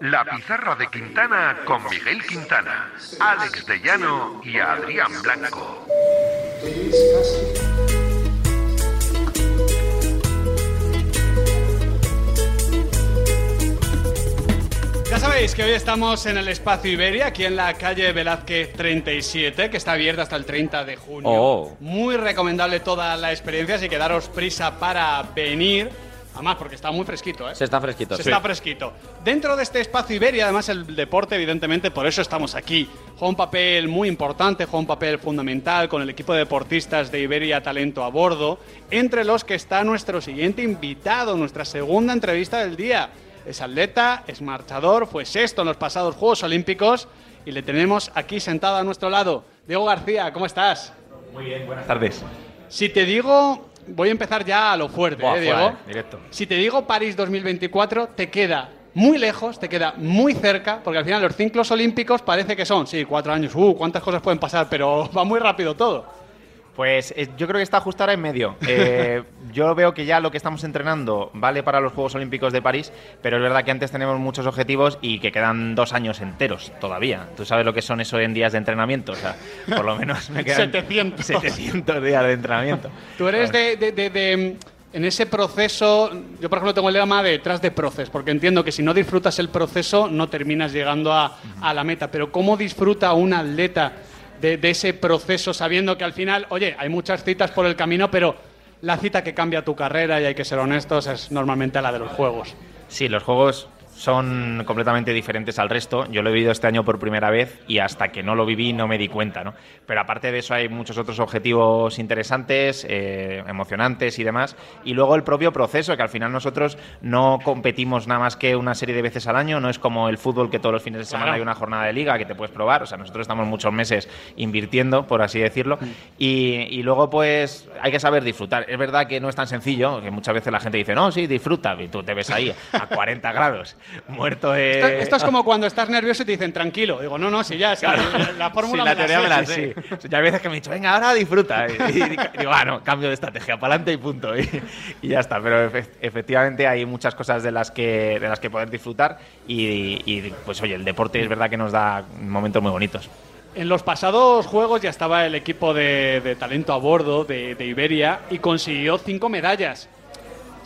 La pizarra de Quintana con Miguel Quintana, Alex de Llano y Adrián Blanco. Ya sabéis que hoy estamos en el espacio Iberia, aquí en la calle Velázquez 37, que está abierta hasta el 30 de junio. Oh. Muy recomendable toda la experiencia, así que daros prisa para venir. Además, porque está muy fresquito, ¿eh? Se está fresquito. Se sí. está fresquito. Dentro de este espacio Iberia, además, el deporte, evidentemente, por eso estamos aquí. Juega un papel muy importante, juega un papel fundamental con el equipo de deportistas de Iberia Talento a bordo, entre los que está nuestro siguiente invitado, nuestra segunda entrevista del día. Es atleta, es marchador, fue sexto en los pasados Juegos Olímpicos y le tenemos aquí sentado a nuestro lado. Diego García, ¿cómo estás? Buenas tardes. Si te digo, voy a empezar ya a lo fuerte, Buah, ¿eh, Diego? fuera, eh, directo. Si te digo París 2024, te queda muy lejos, te queda muy cerca, porque al final los ciclos olímpicos parece que son, sí, cuatro años, uh, cuántas cosas pueden pasar, pero va muy rápido todo. Pues eh, yo creo que está justo ahora en medio. Eh, yo veo que ya lo que estamos entrenando vale para los Juegos Olímpicos de París, pero es verdad que antes tenemos muchos objetivos y que quedan dos años enteros todavía. Tú sabes lo que son eso en días de entrenamiento, o sea, por lo menos me quedan 700. 700 días de entrenamiento. Tú eres de, de- de- de, En ese proceso, yo por ejemplo tengo el lema de detrás de proceso, porque entiendo que si no disfrutas el proceso no terminas llegando a, a la meta. Pero ¿cómo disfruta un atleta de, ese proceso sabiendo que al final, oye, hay muchas citas por el camino, pero la cita que cambia tu carrera, y hay que ser honestos, es normalmente la de los juegos? Sí, los juegos son completamente diferentes al resto. Yo lo he vivido este año por primera vez y hasta que no lo viví no me di cuenta, ¿no? Pero aparte de eso hay muchos otros objetivos interesantes, eh, emocionantes y demás. Y luego el propio proceso, que al final nosotros no competimos nada más que una serie de veces al año. No es como el fútbol que todos los fines de semana Claro. hay una jornada de liga que te puedes probar. O sea, nosotros estamos muchos meses invirtiendo, por así decirlo. Y, y luego pues hay que saber disfrutar. Es verdad que no es tan sencillo, que muchas veces la gente dice, no, sí, disfruta. Y tú te ves ahí a 40 grados, muerto de... Esto, esto es como cuando estás nervioso y te dicen tranquilo. Digo, no, no, si ya, si la, la fórmula Sí, la me la teoría sé, me la sé. sí. Ya hay veces que me he dicho, venga, ahora disfruta. Y, y digo, ah, no, cambio de estrategia, para adelante y punto. Y, y ya está. Pero efe- efectivamente hay muchas cosas de las que, de las que poder disfrutar. Y, y, pues oye, el deporte es verdad que nos da momentos muy bonitos. En los pasados juegos ya estaba el equipo de, de talento a bordo de, de Iberia y consiguió cinco medallas.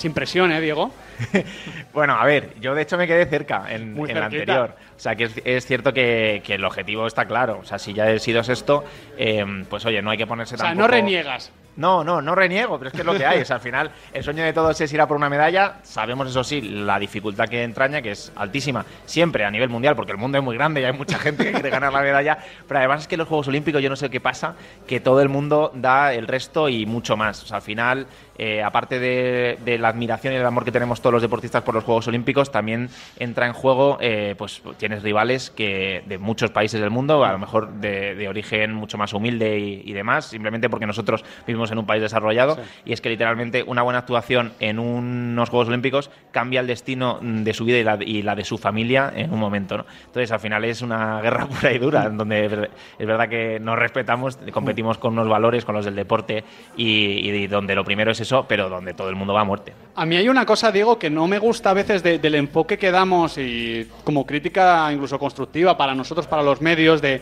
Sin presión, ¿eh, Diego? Bueno, a ver, yo de hecho me quedé cerca en, en la anterior. O sea, que es, es cierto que, que el objetivo está claro. O sea, si ya he sido sexto, eh, pues oye, no hay que ponerse O sea, tampoco... no reniegas. No, no, no reniego, pero es que es lo que hay. O sea, al final, el sueño de todos es ir a por una medalla. Sabemos, eso sí, la dificultad que entraña, que es altísima, siempre a nivel mundial, porque el mundo es muy grande y hay mucha gente que quiere ganar la medalla. Pero además es que los Juegos Olímpicos, yo no sé qué pasa, que todo el mundo da el resto y mucho más. O sea, al final, eh, aparte de, la admiración y el amor que tenemos todos los deportistas por los Juegos Olímpicos, también entra en juego, eh, pues tienes rivales que de muchos países del mundo, a lo mejor de, origen mucho más humilde y, demás, simplemente porque nosotros vivimos en un país desarrollado y es que literalmente una buena actuación en unos Juegos Olímpicos cambia el destino de su vida y la, y la de su familia en un momento, ¿no? Entonces al final es una guerra pura y dura, en donde es ver- es verdad que nos respetamos, competimos con unos valores, con los del deporte y, y donde lo primero es eso, pero donde todo el mundo va a muerte. A mí hay una cosa, Diego, que no me gusta a veces de- del enfoque que damos y como crítica incluso constructiva para nosotros, para los medios, de,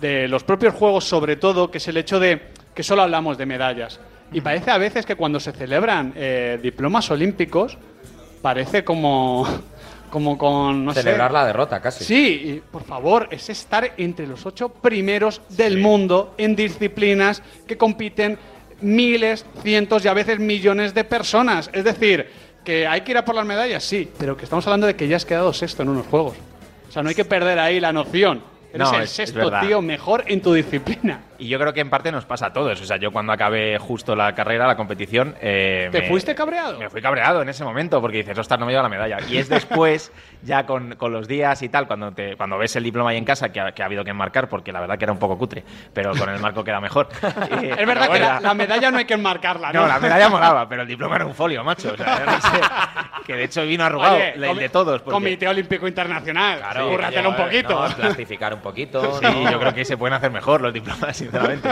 de los propios juegos sobre todo, que es el hecho de que solo hablamos de medallas. Y parece a veces que cuando se celebran eh, diplomas olímpicos, parece como, como con, no sé... Celebrar la derrota, casi. Sí, y por favor, es estar entre los ocho primeros del mundo en disciplinas que compiten miles, cientos y a veces millones de personas. Es decir, que hay que ir a por las medallas, sí, pero que estamos hablando de que ya has quedado sexto en unos juegos. O sea, no hay que perder ahí la noción. Eres No, el es- sexto tío mejor en tu disciplina. Y yo creo que en parte nos pasa a todos. O sea, yo cuando acabé justo la carrera, la competición. eh, ¿Te me- fuiste cabreado? Me fui cabreado en ese momento porque dices, ostras, no me lleva la medalla. Y es después, ya con, con los días y tal, cuando, te, cuando ves el diploma ahí en casa, que ha, que ha habido que enmarcar, porque la verdad que era un poco cutre, pero con el marco queda mejor. Y- Es verdad pero que bueno, la, la medalla no hay que enmarcarla, ¿no? No, la medalla molaba, pero el diploma era un folio, macho. O sea, yo no sé. Que de hecho vino arrugado, Oye, el de todos. porque- Comité Olímpico Internacional. Claro, Cúrratelo un lleva- poquito. no, plastificar un poquito. Sí, ¿no? yo creo que se pueden hacer mejor los diplomas sinceramente.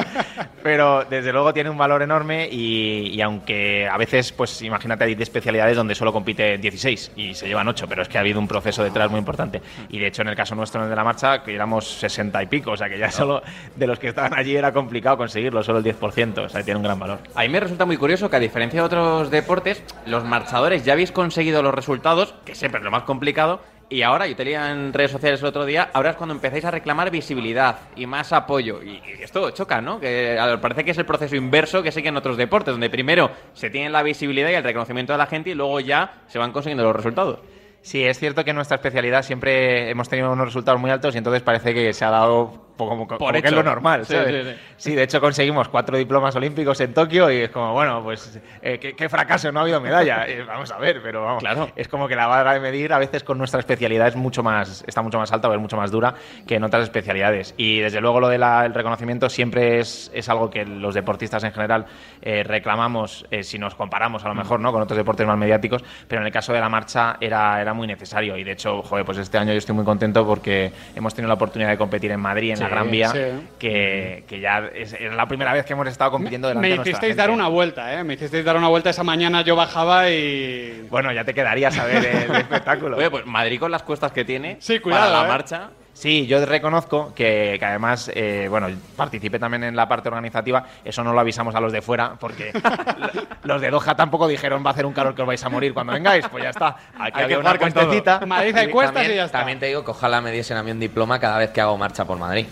Pero desde luego tiene un valor enorme y, aunque a veces, pues imagínate, hay de especialidades donde solo compite 16 y se llevan 8, pero es que ha habido un proceso detrás muy importante. Y de hecho, en el caso nuestro en el de la marcha, que éramos 60 y pico, o sea que ya solo de los que estaban allí era complicado conseguirlo, solo el 10%, o sea, tiene un gran valor. A mí me resulta muy curioso que a diferencia de otros deportes, los marchadores ya habéis conseguido los resultados, que siempre es lo más complicado, y ahora, yo te leía en redes sociales el otro día, ahora es cuando empezáis a reclamar visibilidad y más apoyo. Y, esto choca, ¿no? Que parece que es el proceso inverso que sigue en otros deportes, donde primero se tiene la visibilidad y el reconocimiento de la gente y luego ya se van consiguiendo los resultados. Sí, es cierto que en nuestra especialidad siempre hemos tenido unos resultados muy altos y entonces parece que se ha dado como, como Por que es lo normal. Sí, ¿sabes? sí, sí. Sí, de hecho conseguimos cuatro diplomas olímpicos en Tokio y es como, bueno, pues eh, ¿qué, qué fracaso, no ha habido medalla. Eh, vamos a ver, pero vamos. Claro. Es como que la vara de medir a veces con nuestra especialidad es mucho más, está mucho más alta o es mucho más dura que en otras especialidades. Y desde luego lo del reconocimiento siempre es, es algo que los deportistas en general eh, reclamamos eh, si nos comparamos a lo mejor ¿no? con otros deportes más mediáticos, pero en el caso de la marcha era, era muy necesario. Y de hecho, joder, pues este año yo estoy muy contento porque hemos tenido la oportunidad de competir en Madrid, en la Gran Vía, sí. que, que ya es, es la primera vez que hemos estado compitiendo delante Me de nuestra hicisteis dar una vuelta, ¿eh? Me hicisteis dar una vuelta esa mañana, yo bajaba y... Bueno, ya te quedarías a ver el espectáculo. Oye, pues Madrid con las cuestas que tiene Sí, cuidado, para la ¿eh? marcha. Sí, yo reconozco que, que además, eh, bueno, participé también en la parte organizativa, eso no lo avisamos a los de fuera, porque los de Doha tampoco dijeron va a hacer un calor que os vais a morir cuando vengáis, pues ya está. Aquí Hay había que una cuestecita. En Madrid hay cuestas también, y ya está. también te digo que ojalá me diesen a mí un diploma cada vez que hago marcha por Madrid.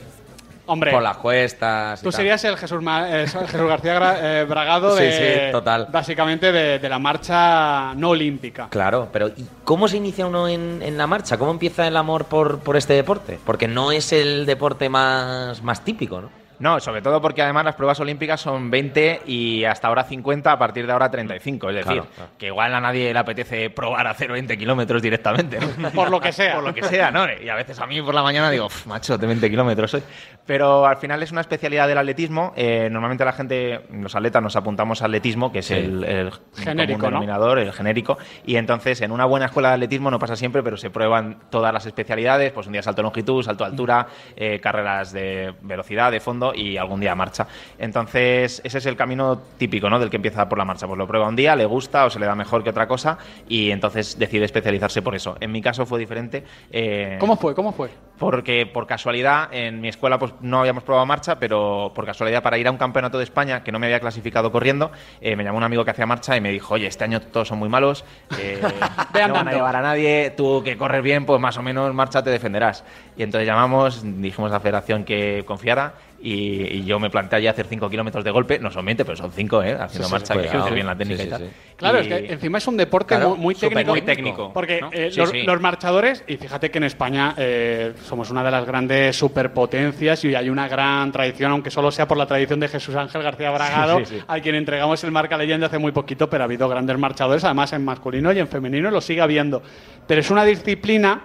Hombre, Por las cuestas. y tú tal. serías el Jesús, Ma- Jesús García Gra- eh, Bragado Sí, sí, total. Básicamente de, de la marcha no olímpica. Claro, pero ¿y cómo se inicia uno en, en la marcha? ¿Cómo empieza el amor por, por este deporte? Porque no es el deporte más, más típico, ¿no? No, sobre todo porque además las pruebas olímpicas son 20 y hasta ahora 50, a partir de ahora 35. Es decir, Claro, claro. que igual a nadie le apetece probar a hacer 20 kilómetros directamente. ¿no? Por lo que sea. por lo que sea, ¿no? Y a veces a mí por la mañana digo, "Uf, macho, de 20 kilómetros hoy. Pero al final es una especialidad del atletismo. Eh, normalmente la gente, los atletas, nos apuntamos a atletismo, que es Sí. el, el Genérico, común ¿no? denominador, el genérico. Y entonces en una buena escuela de atletismo no pasa siempre, pero se prueban todas las especialidades. Pues un día salto longitud, salto altura, eh, carreras de velocidad, de fondo y algún día marcha. Entonces ese es el camino típico, ¿no? Del que empieza por la marcha. Pues lo prueba un día, le gusta o se le da mejor que otra cosa y entonces decide especializarse por eso. En mi caso fue diferente. eh, ¿Cómo fue? ¿Cómo fue? Porque por casualidad en mi escuela pues no habíamos probado marcha, pero por casualidad para ir a un campeonato de España que no me había clasificado corriendo, eh, me llamó un amigo que hacía marcha y me dijo, oye, este año todos son muy malos, eh, no van a llevar a nadie, tú que corres bien, pues más o menos marcha te defenderás. Y entonces llamamos, dijimos a la federación que confiara y, y yo me planteé allí hacer 5 kilómetros de golpe, no son 20, pero son 5, ¿eh? haciendo sí, marcha, que cuidado. hace bien la técnica Sí, y sí, tal. Claro, Y- es que encima es un deporte Claro, muy, técnico. muy técnico. Porque ¿no? eh, Sí, los, sí. los marchadores, y fíjate que en España eh, somos una de las grandes superpotencias y hay una gran tradición, aunque solo sea por la tradición de Jesús Ángel García Bragado, Sí, al quien entregamos el marca leyenda hace muy poquito, pero ha habido grandes marchadores, además en masculino y en femenino lo sigue habiendo. Pero es una disciplina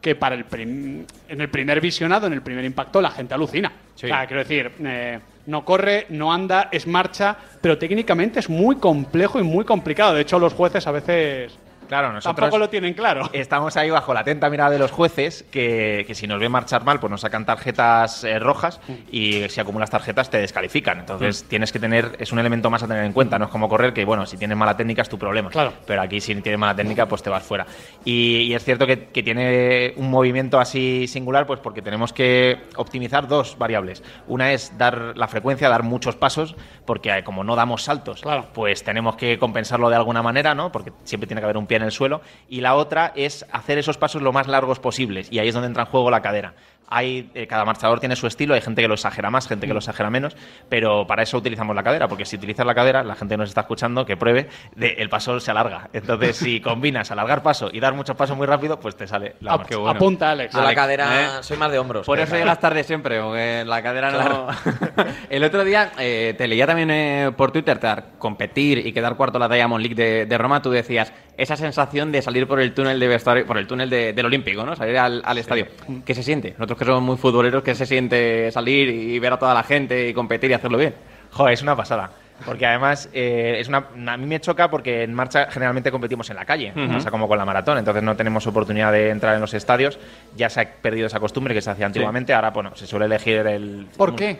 que para el prim- en el primer visionado, en el primer impacto, la gente alucina. Sí. Quiero decir, eh, no corre, no anda, es marcha, pero técnicamente es muy complejo y muy complicado. De hecho, los jueces a veces Claro, nosotros tampoco lo tienen claro. estamos ahí bajo la atenta mirada de los jueces que, que si nos ven marchar mal, pues nos sacan tarjetas eh, rojas y si acumulas tarjetas te descalifican. Entonces tienes que tener, es un elemento más a tener en cuenta. No es como correr, que bueno, si tienes mala técnica es tu problema. Claro. Pero aquí si tienes mala técnica, pues te vas fuera. Y, y es cierto que, que tiene un movimiento así singular, pues porque tenemos que optimizar dos variables. Una es dar la frecuencia, dar muchos pasos, porque eh, como no damos saltos, Claro. pues tenemos que compensarlo de alguna manera, ¿no? Porque siempre tiene que haber un pie en el suelo. Y la otra es hacer esos pasos lo más largos posibles. Y ahí es donde entra en juego la cadera. Hay, eh, cada marchador tiene su estilo, hay gente que lo exagera más, gente que lo exagera menos, pero para eso utilizamos la cadera, porque si utilizas la cadera, la gente que nos está escuchando, que pruebe, de- el paso se alarga. Entonces, si combinas alargar paso y dar muchos pasos muy rápido, pues te sale la Ap- marcha. Apunta, Alex. Yo la cadera ¿eh? soy más de hombros. Por eso llegas tarde siempre, porque la cadera no. el otro día eh, te leía también eh, por Twitter te dar- competir y quedar cuarto en la Diamond League de, de Roma. Tú decías esa sensación de salir por el túnel de vestuario, por el túnel de- del Olímpico, ¿no? Salir al, al estadio. ¿Qué se siente? Nosotros que somos muy futboleros, ¿qué se siente salir y ver a toda la gente y competir y hacerlo bien? Joder, es una pasada. Porque además eh, es una, a mí me choca porque en marcha generalmente competimos en la calle, Ujú. pasa como con la maratón, entonces no tenemos oportunidad de entrar en los estadios. Ya se ha perdido esa costumbre que se hacía antiguamente, ahora bueno, se suele elegir el... ¿Por qué?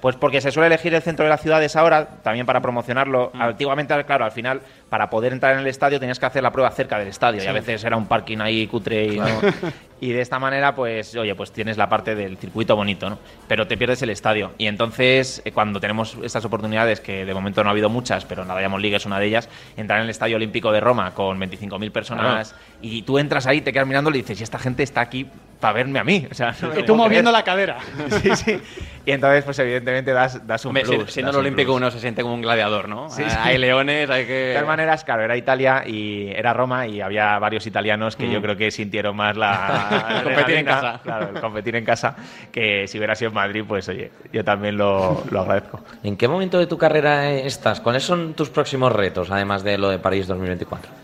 Pues porque se suele elegir el centro de las ciudades ahora, también para promocionarlo. Mm. Antiguamente, claro, al final, para poder entrar en el estadio tenías que hacer la prueba cerca del estadio y a veces era un parking ahí cutre y, no- y de esta manera, pues, oye, pues tienes la parte del circuito bonito, ¿no? Pero te pierdes el estadio. Y entonces, eh, cuando tenemos estas oportunidades, que de momento no ha habido muchas, pero la Diamond League es una de ellas, entrar en el Estadio Olímpico de Roma con 25.000 personas y tú entras ahí, te quedas mirando y dices, y esta gente está aquí para verme a mí. O sea, no Y tú moviendo creer. la cadera. Sí, sí. Y entonces, pues evidentemente das, das un plus. si- siendo das el un olímpico plus. uno se siente como un gladiador, ¿no? Sí, Ah, sí. Hay leones, hay que... De todas maneras, claro, era Italia y era Roma y había varios italianos que yo creo que sintieron más la El competir en casa. Claro, el competir en casa, que si hubiera sido en Madrid, pues oye, yo también lo, lo agradezco. ¿En qué momento de tu carrera estás? ¿Cuáles son tus próximos retos, además de lo de París 2024?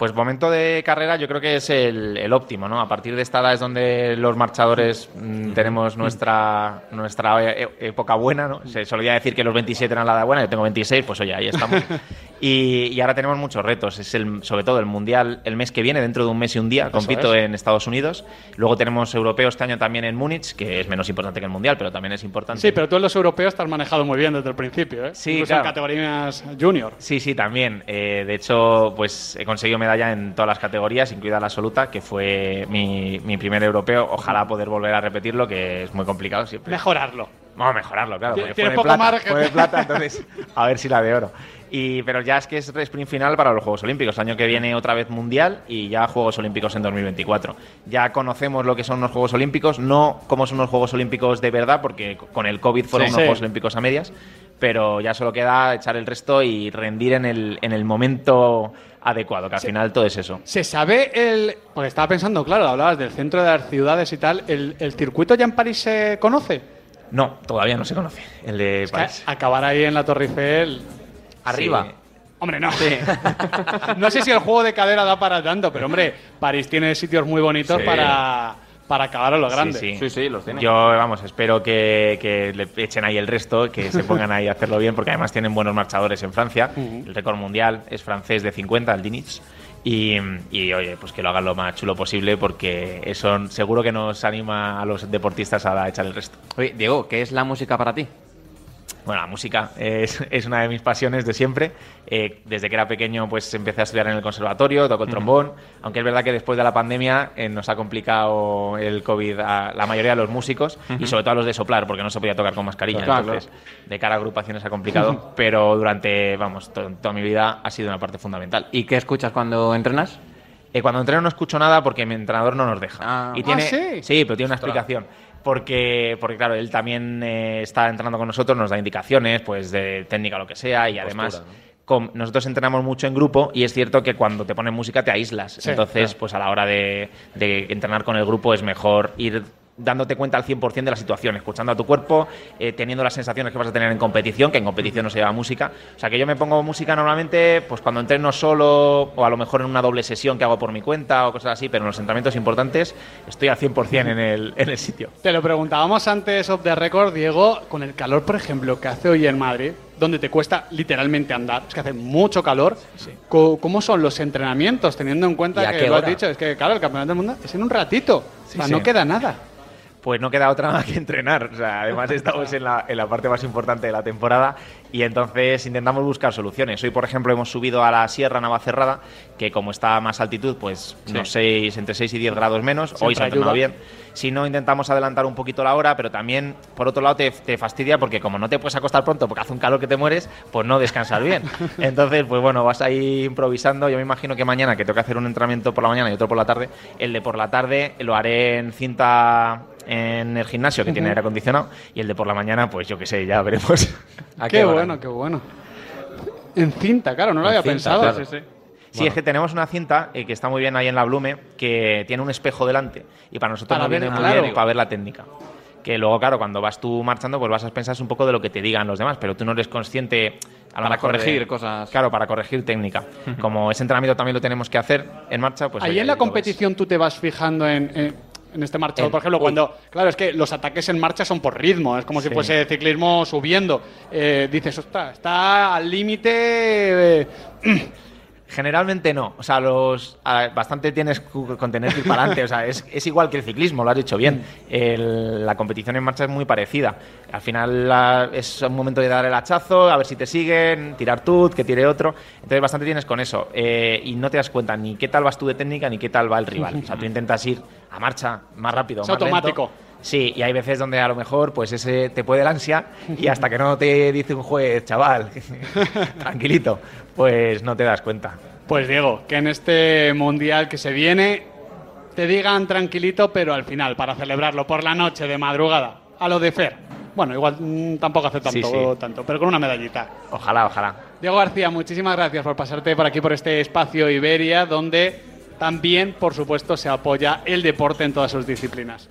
Pues momento de carrera yo creo que es el, el óptimo, ¿no? A partir de esta edad es donde los marchadores mm, tenemos nuestra, nuestra e- e- época buena, ¿no? Se solía decir que los 27 eran la edad buena, yo tengo 26, pues oye, ahí estamos. Y, y ahora tenemos muchos retos, es el, sobre todo el Mundial el mes que viene, dentro de un mes y un día, compito en Estados Unidos. Luego tenemos europeos este año también en Múnich, que es menos importante que el Mundial, pero también es importante. Sí, pero tú en los europeos te has manejado muy bien desde el principio, ¿eh? Sí, Incluso claro. en categorías junior. Sí, sí, también. Eh, de hecho, pues he conseguido medalla en todas las categorías, incluida la absoluta, que fue mi, mi primer europeo. Ojalá poder volver a repetirlo, que es muy complicado siempre. Mejorarlo. Vamos a mejorarlo, claro. Porque fue de poco plata, margen. fue de plata, entonces a ver si la de oro. Y, pero ya es que es sprint final para los Juegos Olímpicos. Año que viene otra vez Mundial y ya Juegos Olímpicos en 2024. Ya conocemos lo que son los Juegos Olímpicos, no cómo son los Juegos Olímpicos de verdad, porque con el COVID fueron Sí, unos sí. Juegos Olímpicos a medias, pero ya solo queda echar el resto y rendir en el, en el momento adecuado, que al final todo es eso. ¿Se sabe el...? Porque estaba pensando, claro, hablabas del centro de las ciudades y tal. ¿El, el circuito ya en París se conoce? No, todavía no se conoce el de Es que París. acabar ahí en la Torre Eiffel... Arriba. Sí. Hombre, no. no sé si el juego de cadera da para tanto, pero hombre, París tiene sitios muy bonitos Sí. para, para acabar a lo grande. Sí, sí. Sí, sí, los tiene. Yo, vamos, espero que, que le echen ahí el resto, que se pongan ahí a hacerlo bien, porque además tienen buenos marchadores en Francia. El récord mundial es francés de 50, el Dinich. Y, y, oye, pues que lo hagan lo más chulo posible, porque eso seguro que nos anima a los deportistas a echar el resto. Oye, Diego, ¿qué es la música para ti? Bueno, la música es, es una de mis pasiones de siempre. Eh, desde que era pequeño, pues empecé a estudiar en el conservatorio, toco el trombón. Aunque es verdad que después de la pandemia eh, nos ha complicado el COVID a la mayoría de los músicos y sobre todo a los de soplar, porque no se podía tocar con mascarilla. Claro, Entonces, de cara a agrupaciones ha complicado. pero durante, vamos, to- toda mi vida ha sido una parte fundamental. ¿Y qué escuchas cuando entrenas? Eh, cuando entreno no escucho nada porque mi entrenador no nos deja. Ah. y tiene, Ah, ¿sí? pero tiene una explicación. Porque, porque claro, él también eh, está entrenando con nosotros, nos da indicaciones, pues de técnica o lo que sea, y además nosotros entrenamos mucho en grupo y es cierto que cuando te ponen música te aíslas. Sí, Entonces, claro. pues a la hora de, de entrenar con el grupo es mejor ir dándote cuenta al 100% de la situación, escuchando a tu cuerpo, eh, teniendo las sensaciones que vas a tener en competición, que en competición no se lleva música. O sea, que yo me pongo música normalmente pues cuando entreno solo o a lo mejor en una doble sesión que hago por mi cuenta o cosas así, pero en los entrenamientos importantes estoy al 100% en el, en el sitio. Te lo preguntábamos antes off the record, Diego, con el calor, por ejemplo, que hace hoy en Madrid, donde te cuesta literalmente andar, es que hace mucho calor. Co- ¿Cómo son los entrenamientos, teniendo en ¿Y cuenta que lo has dicho? Es que, claro, el campeonato del mundo es en un ratito. o sea, sí. no queda nada. Pues no queda otra más que entrenar. O sea, además estamos en la, en la parte más importante de la temporada y entonces intentamos buscar soluciones. Hoy, por ejemplo, hemos subido a la Sierra Navacerrada, que como está a más altitud, pues unos seis, entre 6 y 10 grados menos. Hoy se ha Siempre entrenado ayuda. bien. Si no, intentamos adelantar un poquito la hora, pero también, por otro lado, te, te fastidia porque como no te puedes acostar pronto porque hace un calor que te mueres, pues no descansas bien. Entonces, pues bueno, vas ahí improvisando. Yo me imagino que mañana, que tengo que hacer un entrenamiento por la mañana y otro por la tarde, el de por la tarde lo haré en cinta en el gimnasio, que tiene aire acondicionado, y el de por la mañana, pues yo qué sé, ya veremos. ¿A Qué bueno, qué bueno. En cinta, claro, no lo En había cinta, pensado. claro. Sí, sí. Sí, es que tenemos una cinta eh, que está muy bien ahí en la Blume, que tiene un espejo delante y para nosotros Para nos ver, viene muy claro. bien para ver la técnica. Que luego, claro, cuando vas tú marchando, pues vas a pensar un poco de lo que te digan los demás, pero tú no eres consciente a Para mejor de- corregir cosas. Claro, para corregir técnica. Como ese entrenamiento también lo tenemos que hacer en marcha, pues. Ahí oye, en la ves. competición tú te vas fijando en, en- en este marchador, En- por ejemplo, uy. cuando, claro, es que los ataques en marcha son por ritmo, es como si fuese ciclismo subiendo. Eh, dices, ostras, está al límite. eh, Generalmente no. O sea, los a- bastante tienes con tener que ir para adelante. O sea, es, es igual que el ciclismo, lo has dicho bien. El- la competición en marcha es muy parecida. Al final la- es un momento de dar el hachazo, a ver si te siguen, tirar tú, que tire otro. Entonces bastante tienes con eso. Eh, y no te das cuenta ni qué tal vas tú de técnica ni qué tal va el rival. O sea, tú intentas ir a marcha más rápido. Es más lento. Sí, y hay veces donde a lo mejor pues ese te puede el ansia y hasta que no te dice un juez, chaval, tranquilito, pues no te das cuenta. Pues Diego, que en este mundial que se viene te digan tranquilito, pero al final, para celebrarlo por la noche de madrugada, a lo de Fer. Bueno, igual mm, tampoco hace tanto, Sí, sí. tanto, pero con una medallita. Ojalá, ojalá. Diego García, muchísimas gracias por pasarte por aquí, por este espacio Iberia, donde también, por supuesto, se apoya el deporte en todas sus disciplinas.